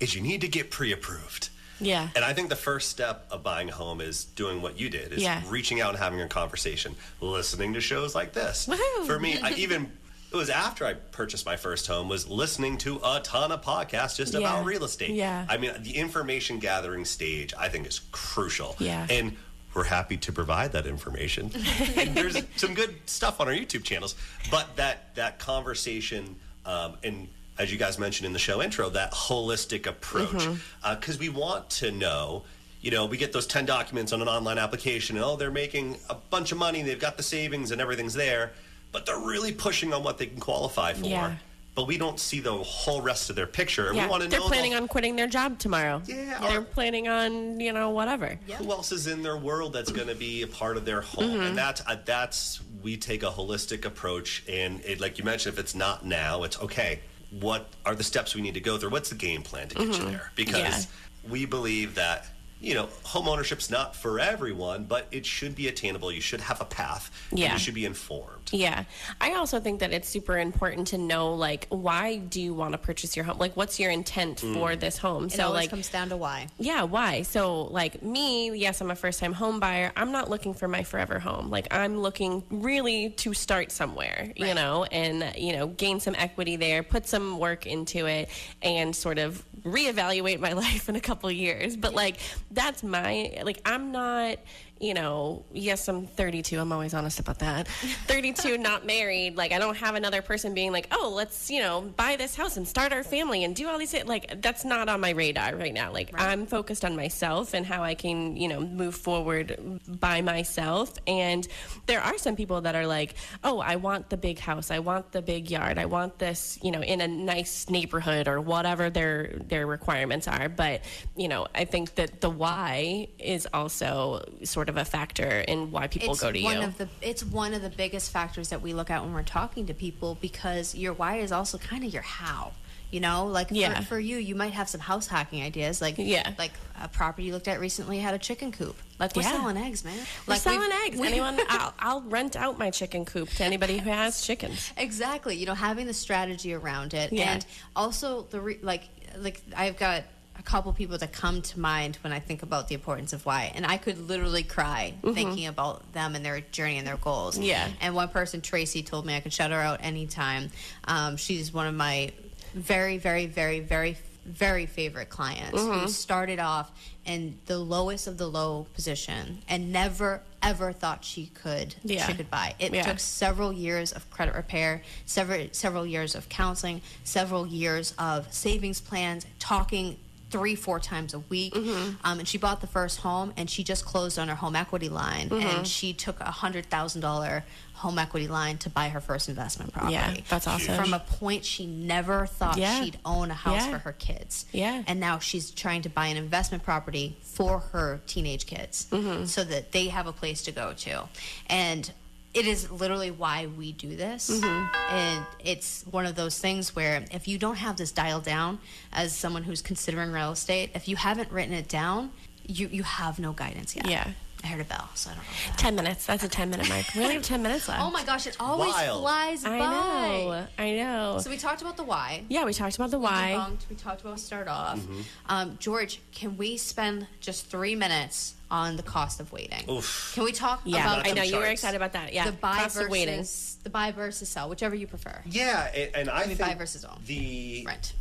S5: is you need to get pre-approved.
S3: yeah,
S5: And I think the first step of buying a home is doing what you did, is
S3: Yeah.
S5: reaching out and having a conversation, listening to shows like this.
S3: Woohoo.
S5: For me, I even it was after I purchased my first home was listening to a ton of podcasts just
S3: Yeah.
S5: about real estate.
S3: Yeah.
S5: I mean, the information gathering stage I think is crucial.
S3: Yeah.
S5: And we're happy to provide that information. and there's some good stuff on our YouTube channels, but that that conversation um, and as you guys mentioned in the show intro, that holistic approach,
S3: Mm-hmm.
S5: because we want to know. You know, we get those 10 documents on an online application, and oh, they're making a bunch of money, they've got the savings, and everything's there, but they're really pushing on what they can qualify for.
S3: Yeah.
S5: But we don't see the whole rest of their picture.
S3: yeah.
S5: We want to
S3: They're
S5: know
S3: planning
S5: the-
S3: on quitting their job tomorrow.
S5: Yeah,
S3: they're
S5: or-
S3: planning on you know whatever.
S5: who else is in their world that's going to be a part of their home
S3: Mm-hmm.
S5: and that's uh, that's we take a holistic approach and it, like you mentioned if it's not now it's okay what are the steps we need to go through what's the game plan to get you there because
S3: Mm-hmm. Yeah.
S5: we believe that you know home ownership's not for everyone but it should be attainable you should have a path and
S3: Yeah.
S5: you should be informed
S3: Yeah. I also think that it's super important to know like why do you want to purchase your home? Like what's your intent
S5: Mm.
S3: for this home?
S4: It
S3: so like
S4: comes down to why.
S3: yeah, why? So like me, yes, I'm a first time home buyer. I'm not looking for my forever home. Like I'm looking really to start somewhere, you know, and you know, gain some equity there, put some work into it and sort of reevaluate my life in a couple years. But like that's my like I'm not you know, yes, I'm 32. I'm always honest about that. 32, not married. Like, I don't have another person being like, oh, let's, you know, buy this house and start our family and do all these things. Like, that's not on my radar right now. Like, I'm focused on myself and how I can, you know, move forward by myself. And there are some people that are like, oh, I want the big house. I want the big yard. I want this, you know, in a nice neighborhood or whatever their their requirements are. But, you know, I think that the why is also sort of a factor in why people
S4: it's
S3: go to
S4: one
S3: you.
S4: of the it's one of the biggest factors that we look at when we're talking to people because your why is also kind of your how you know like
S3: Yeah.
S4: for, for you you might have some house hacking ideas like
S3: Yeah.
S4: like a property you looked at recently had a chicken coop like we're
S3: Yeah.
S4: selling eggs man
S3: We're
S4: like
S3: selling eggs. Anyone? I'll, I'll rent out my chicken coop to anybody who has chickens.
S4: exactly you know having the strategy around it
S3: Yeah.
S4: and also the re- like like i've got couple people that come to mind when i think about the importance of why and i could literally cry thinking about them and their journey and their goals
S3: Mm-hmm. Yeah.
S4: and one person tracy told me i could shout her out anytime um, she's one of my very very very very very favorite clients
S3: Mm-hmm.
S4: who started off in the lowest of the low position and never ever thought she could
S3: Yeah.
S4: she could buy it
S3: Yeah.
S4: took several years of credit repair, several several years of counseling, several years of savings plans, talking three four times a week.
S3: Mm-hmm.
S4: Um, and she bought the first home, and she just closed on her home equity line,
S3: Mm-hmm.
S4: and she took a hundred thousand dollar home equity line to buy her first investment property.
S3: Yeah, that's awesome.
S4: From a point she never thought
S3: Yeah.
S4: she'd own a house
S3: Yeah.
S4: for her kids.
S3: Yeah.
S4: And now she's trying to buy an investment property for her teenage kids
S3: Mm-hmm.
S4: so that they have a place to go to. And it is literally why we do this.
S3: Mm-hmm.
S4: And it's one of those things where if you don't have this dialed down as someone who's considering real estate, if you haven't written it down, you, you have no guidance yet.
S3: Yeah.
S4: I heard a bell, so I don't know. that-
S3: 10 minutes. That's a 10 minute mark. We only have 10 minutes left.
S4: Oh my gosh, it always
S5: Wild.
S4: flies by.
S3: I know. I know.
S4: So we talked about the why.
S3: yeah, we talked about the why.
S4: debunked. We talked about start off.
S5: Mm-hmm.
S4: Um, George, can we spend just three minutes on the cost of waiting?
S5: Oof.
S4: Can we talk
S3: Yeah,
S4: about
S3: I know.
S5: some
S3: You were excited about that. Yeah.
S4: the buy
S3: Cost of waiting.
S4: versus the buy versus sell, whichever you prefer.
S5: Yeah, and, and I,
S4: mean,
S5: think
S4: buy versus own.
S5: the
S4: Rent.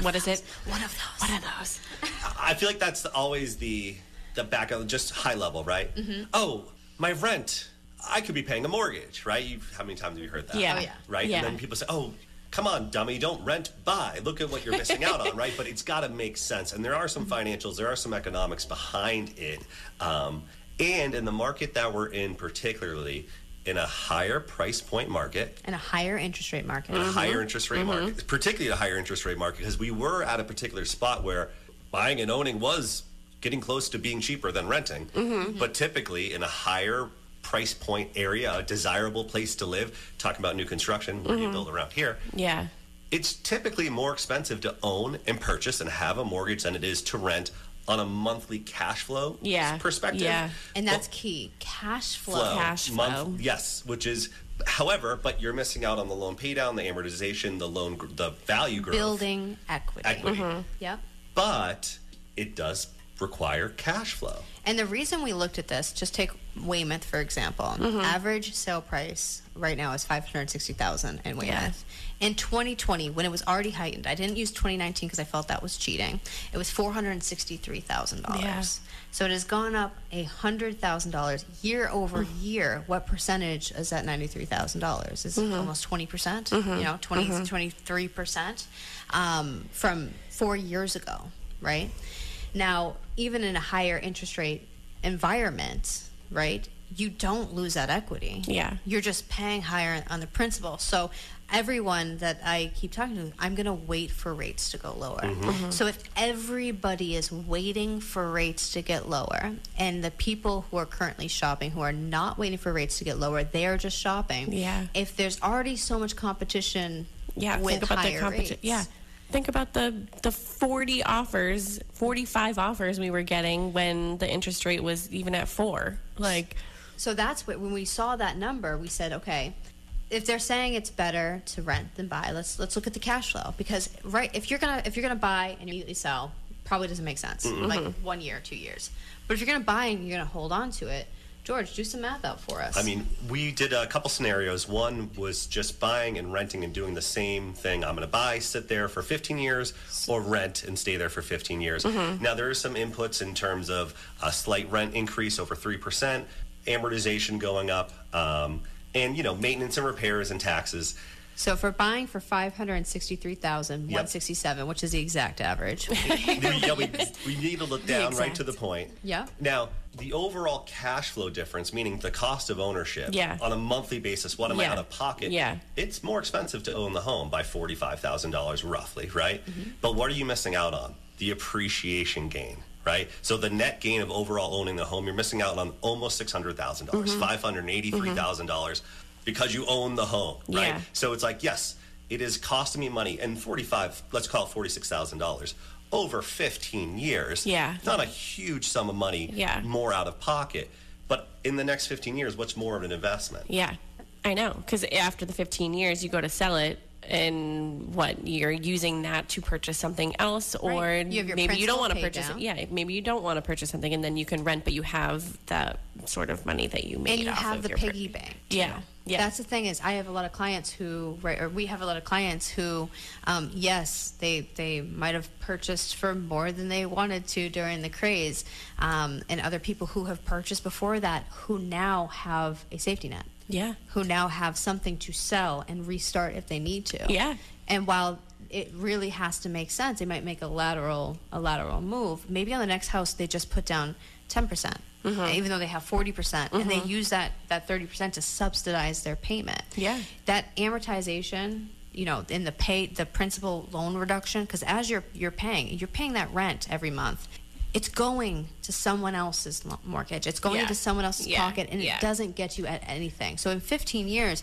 S3: What is it?
S4: One of those.
S3: What are those?
S5: I feel like that's always the the back of just high level, right?
S4: Mm-hmm.
S5: Oh, my rent. I could be paying a mortgage, right? You've, how many times have you heard that?
S3: Yeah.
S4: Oh, yeah.
S5: Right?
S3: Yeah.
S5: And then people say, "Oh, come on, dummy, don't rent, buy. Look at what you're missing out on, right?" But it's got to make sense, and there are some financials, there are some economics behind it, um, and in the market that we're in, particularly in a higher price point market,
S4: And a higher interest rate market.
S5: a higher interest rate market, particularly a higher interest rate market, because we were at a particular spot where buying and owning was getting close to being cheaper than renting. Mm-hmm. But typically, in a higher price point area, a desirable place to live, talking about new construction, where you mm-hmm. build around here,
S3: Yeah.
S5: it's typically more expensive to own and purchase and have a mortgage than it is to rent on a monthly cash flow
S3: Yeah.
S5: perspective.
S3: Yeah.
S4: And that's key. Cash flow.
S5: flow.
S3: Cash flow.
S5: yes, which is, however, but you're missing out on the loan paydown, the amortization, the loan, the value growth,
S4: Building equity.
S5: equity. Mm-hmm.
S4: Yep.
S5: But it does require cash flow.
S4: And the reason we looked at this, just take Weymouth for example.
S3: Mm-hmm.
S4: Average sale price right now is five hundred sixty thousand in Weymouth. In 2020, when it was already heightened, I didn't use 2019 because I felt that was cheating. It was four hundred sixty-three thousand
S3: Yeah.
S4: dollars. So it has gone up a hundred thousand dollars year over year. What percentage is that ninety-three thousand dollars? Is
S3: Mm-hmm.
S4: almost twenty percent. You know, 20 to 23 percent um, from four years ago, right? Now, even in a higher interest rate environment, right, you don't lose that equity.
S3: Yeah.
S4: You're just paying higher on the principal. So, everyone that I keep talking to, I'm going to wait for rates to go lower.
S3: Mm-hmm.
S4: So, if everybody is waiting for rates to get lower, and the people who are currently shopping who are not waiting for rates to get lower, they are just shopping.
S3: Yeah.
S4: If there's already so much competition
S3: Yeah.
S4: with
S3: think about
S4: higher
S3: the competition.
S4: rates,
S3: Yeah. Think about the the 40 offers, 45 offers we were getting when the interest rate was even at 4. Like
S4: So that's what when we saw that number, we said, okay, if they're saying it's better to rent than buy, let's let's look at the cash flow because right if you're gonna if you're gonna buy and immediately sell, probably doesn't make sense. Mm-hmm. Like mm-hmm. one year, two years. But if you're gonna buy and you're gonna hold on to it, George, do some math out for us.
S5: I mean, we did a couple scenarios. One was just buying and renting and doing the same thing. I'm going to buy, sit there for 15 years, or rent and stay there for 15 years. Now, there are some inputs in terms of a slight rent increase over 3%, amortization going up, um, and, you know, maintenance and repairs and taxes.
S4: So if we're buying for five hundred and sixty-three thousand one sixty-seven, which is the exact average.
S5: we, yeah, we, we need to look down right to the point.
S4: Yeah.
S5: Now, the overall cash flow difference, meaning the cost of ownership
S3: Yeah.
S5: on a monthly basis, what am I out of pocket?
S3: Yeah.
S5: It's more expensive to own the home by $45,000 roughly, right? Mm-hmm. But what are you missing out on? The appreciation gain. Right, so the net gain of overall owning the home, you're missing out on almost six hundred thousand dollars, mm-hmm. five hundred eighty-three thousand dollars, because you own the home. Right,
S3: Yeah.
S5: so it's like yes, it is costing me money, and forty-five, let's call it forty-six thousand dollars over fifteen years.
S3: Yeah.
S5: not a huge sum of money.
S3: Yeah.
S5: more out of pocket, but in the next fifteen years, what's more of an investment?
S3: Yeah, I know. Because after the 15 years, you go to sell it, and what you're using that to purchase something else, or
S4: Right. You
S3: maybe you don't want to purchase
S4: down.
S3: it. Yeah, maybe you don't want to purchase something, and then you can rent, but you have that sort of money that you made
S4: and you
S3: off
S4: have
S3: of
S4: the
S3: your pur-
S4: piggy bank.
S3: Yeah, yeah.
S4: That's the thing is, I have a lot of clients who, right, or we have a lot of clients who, um, yes, they they might have purchased for more than they wanted to during the craze, um, and other people who have purchased before that who now have a safety net.
S3: Yeah.
S4: Who now have something to sell and restart if they need to.
S3: Yeah.
S4: And while it really has to make sense, they might make a lateral a lateral move. Maybe on the next house they just put down ten percent,
S3: Mm-hmm.
S4: even though they have forty percent, and they use that that thirty percent to subsidize their payment.
S3: Yeah.
S4: That amortization, you know, in the pay the principal loan reduction, because as you're you're paying, you're paying that rent every month. It's going to someone else's mortgage. It's going
S3: Yeah.
S4: into someone else's
S3: Yeah.
S4: pocket, and
S3: Yeah.
S4: it doesn't get you at anything. So in 15 years,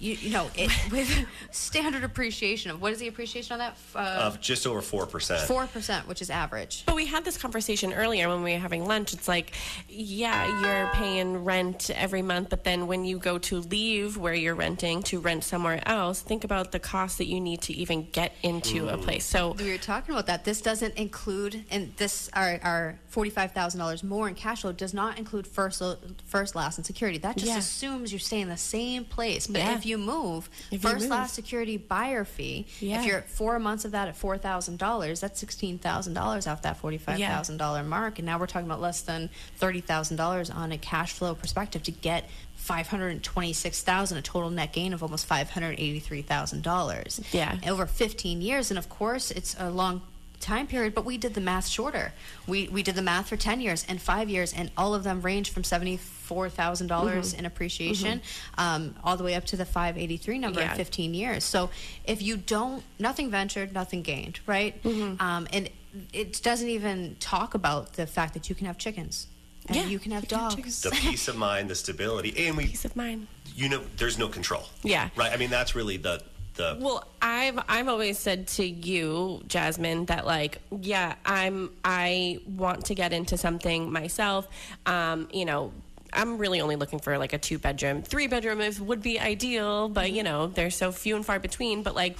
S4: you, you know, it, with standard appreciation of what is the appreciation on that? Uh,
S5: Of just over four percent.
S4: Four percent, which is average.
S3: But we had this conversation earlier when we were having lunch. It's like, yeah, you're paying rent every month, but then when you go to leave where you're renting to rent somewhere else, think about the cost that you need to even get into a place. So,
S4: We were talking about that. This doesn't include, and this our, our forty-five thousand dollars more in cash flow does not include first, first, last, and security. That just
S3: Yeah.
S4: assumes you stay in the same place. But
S3: Yeah.
S4: If you move,
S3: If you
S4: first,
S3: move.
S4: last, security, buyer fee.
S3: Yeah.
S4: If you're at four months of that at four thousand dollars, that's sixteen thousand dollars off that forty-five thousand dollar mark, and now we're talking about less than thirty thousand dollars on a cash flow perspective to get. Five hundred and twenty-six thousand, a total net gain of almost five hundred eighty-three thousand dollars.
S3: Yeah.
S4: over fifteen years, and of course, it's a long time period. But we did the math shorter. We we did the math for ten years and five years, and all of them range from seventy-four thousand dollars
S3: Mm-hmm.
S4: in appreciation, um, all the way up to the five eighty-three number
S3: Yeah.
S4: in fifteen years. So if you don't, nothing ventured, nothing gained, right?
S3: Mm-hmm.
S4: Um, and it doesn't even talk about the fact that you can have chickens. And
S3: Yeah,
S4: you can have
S3: you can have
S4: dogs.
S3: chickens.
S5: The peace of mind, the stability, and we,
S3: peace of mind.
S5: you know, there's no control.
S3: Yeah.
S5: Right. I mean, that's really the the.
S3: Well, I've I've always said to you, Jazmine, that like, yeah, I'm I want to get into something myself. Um, you know, I'm really only looking for like a two bedroom, three bedroom is would be ideal, but you know, they're so few and far between. But like,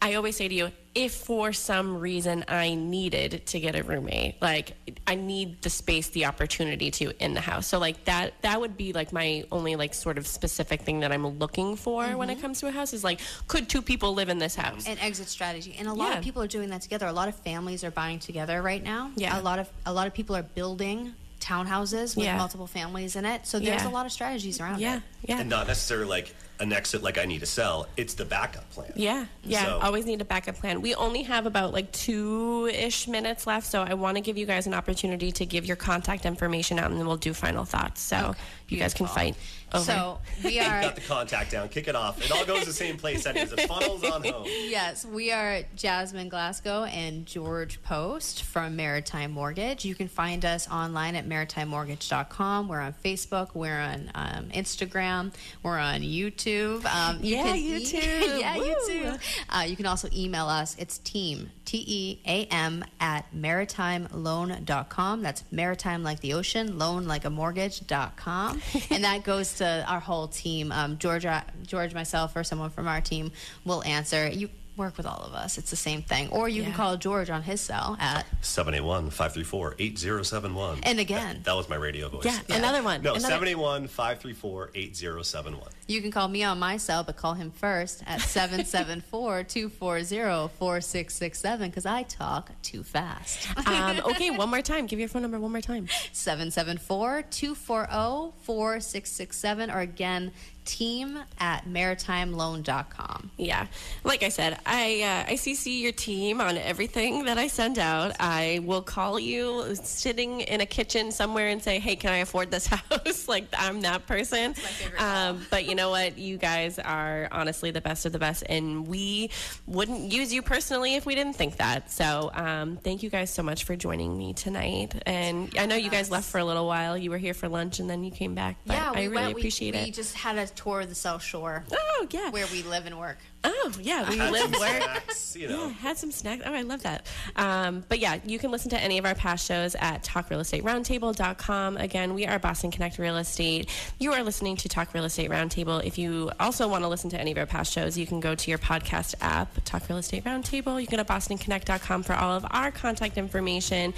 S3: I always say to you, if for some reason I needed to get a roommate, like I need the space, the opportunity to in the house. So like that that would be like my only like sort of specific thing that I'm looking for when it mm-hmm. comes to a house is like could two people live in this house?
S4: an exit strategy and a lot
S3: Yeah.
S4: of people are doing that together a lot of families are buying together right now
S3: Yeah.
S4: a lot of a lot of people are building townhouses with
S3: Yeah.
S4: multiple families in it so there's
S3: Yeah.
S4: a lot of strategies around
S3: yeah,
S4: it
S3: yeah.
S5: and not necessarily like an exit like I need to sell. It's the backup plan.
S3: Yeah, yeah.
S5: So-
S3: Always need a backup plan. We only have about like two ish minutes left, so I want to give you guys an opportunity to give your contact information out, and then we'll do final thoughts. So you guys can fight over.
S4: so we are
S5: Got the contact down. Kick it off. It all goes the same place. Anyways, it funnels on home.
S4: Yes, we are Jazmine Glasgow and George Post from Maritime Mortgage. You can find us online at maritimemortgage.com. We're on Facebook. We're on um, Instagram. We're on YouTube. Um, you
S3: Yeah,
S4: can e-
S3: YouTube.
S4: yeah,
S3: Woo.
S4: YouTube. Uh, you can also email us. It's team, T E A M, at maritimeloan.com. That's maritime like the ocean, loan like a mortgage.com. and that goes to our whole team. Um, George, George, myself, or someone from our team will answer. You work with all of us. It's the same thing. Or you can call George on his cell at
S5: 781 534 8071.
S4: And again.
S5: That, that was my radio voice.
S3: Yeah, another one.
S5: No,
S3: another-
S5: 781 534 8071.
S4: You can call me on my cell, but call him first at 774-240-4667 because I talk too fast.
S3: Um, okay, one more time. Give your phone number one more time.
S4: 774-240-4667 or again, team at maritimeloan.com.
S3: Yeah, like I said, I uh, I CC your team on everything that I send out. I will call you sitting in a kitchen somewhere and say, "Hey, can I afford this house?" like I'm that person. Um, but you know what? You guys are honestly the best of the best, and we wouldn't use you personally if we didn't think that. So um, thank you guys so much for joining me tonight. And I know you guys left for a little while. You were here for lunch, and then you came back. But
S4: yeah, we
S3: I really
S4: went, we-
S3: appreciate
S4: we,
S3: it.
S4: just had a tour of the South Shore
S3: oh yeah.
S4: where we live and work.
S3: Oh yeah, we
S5: Had
S3: live
S5: some
S3: where.
S5: snacks, you know.
S3: Yeah, had some snacks. Oh, I love that. Um, but yeah, you can listen to any of our past shows at talkrealestateroundtable.com. Again, we are Boston Connect Real Estate. You are listening to Talk Real Estate Roundtable. If you also want to listen to any of our past shows, you can go to your podcast app, Talk Real Estate Roundtable. You can go to bostonconnect.com for all of our contact information.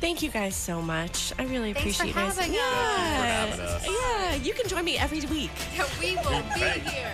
S3: Thank you guys so much. I really
S4: Thanks for
S3: appreciate you guys.
S4: having us.
S3: Yeah.
S5: Thank you for having us.
S3: Yeah, you can join me every week.
S4: Yeah, we will be here.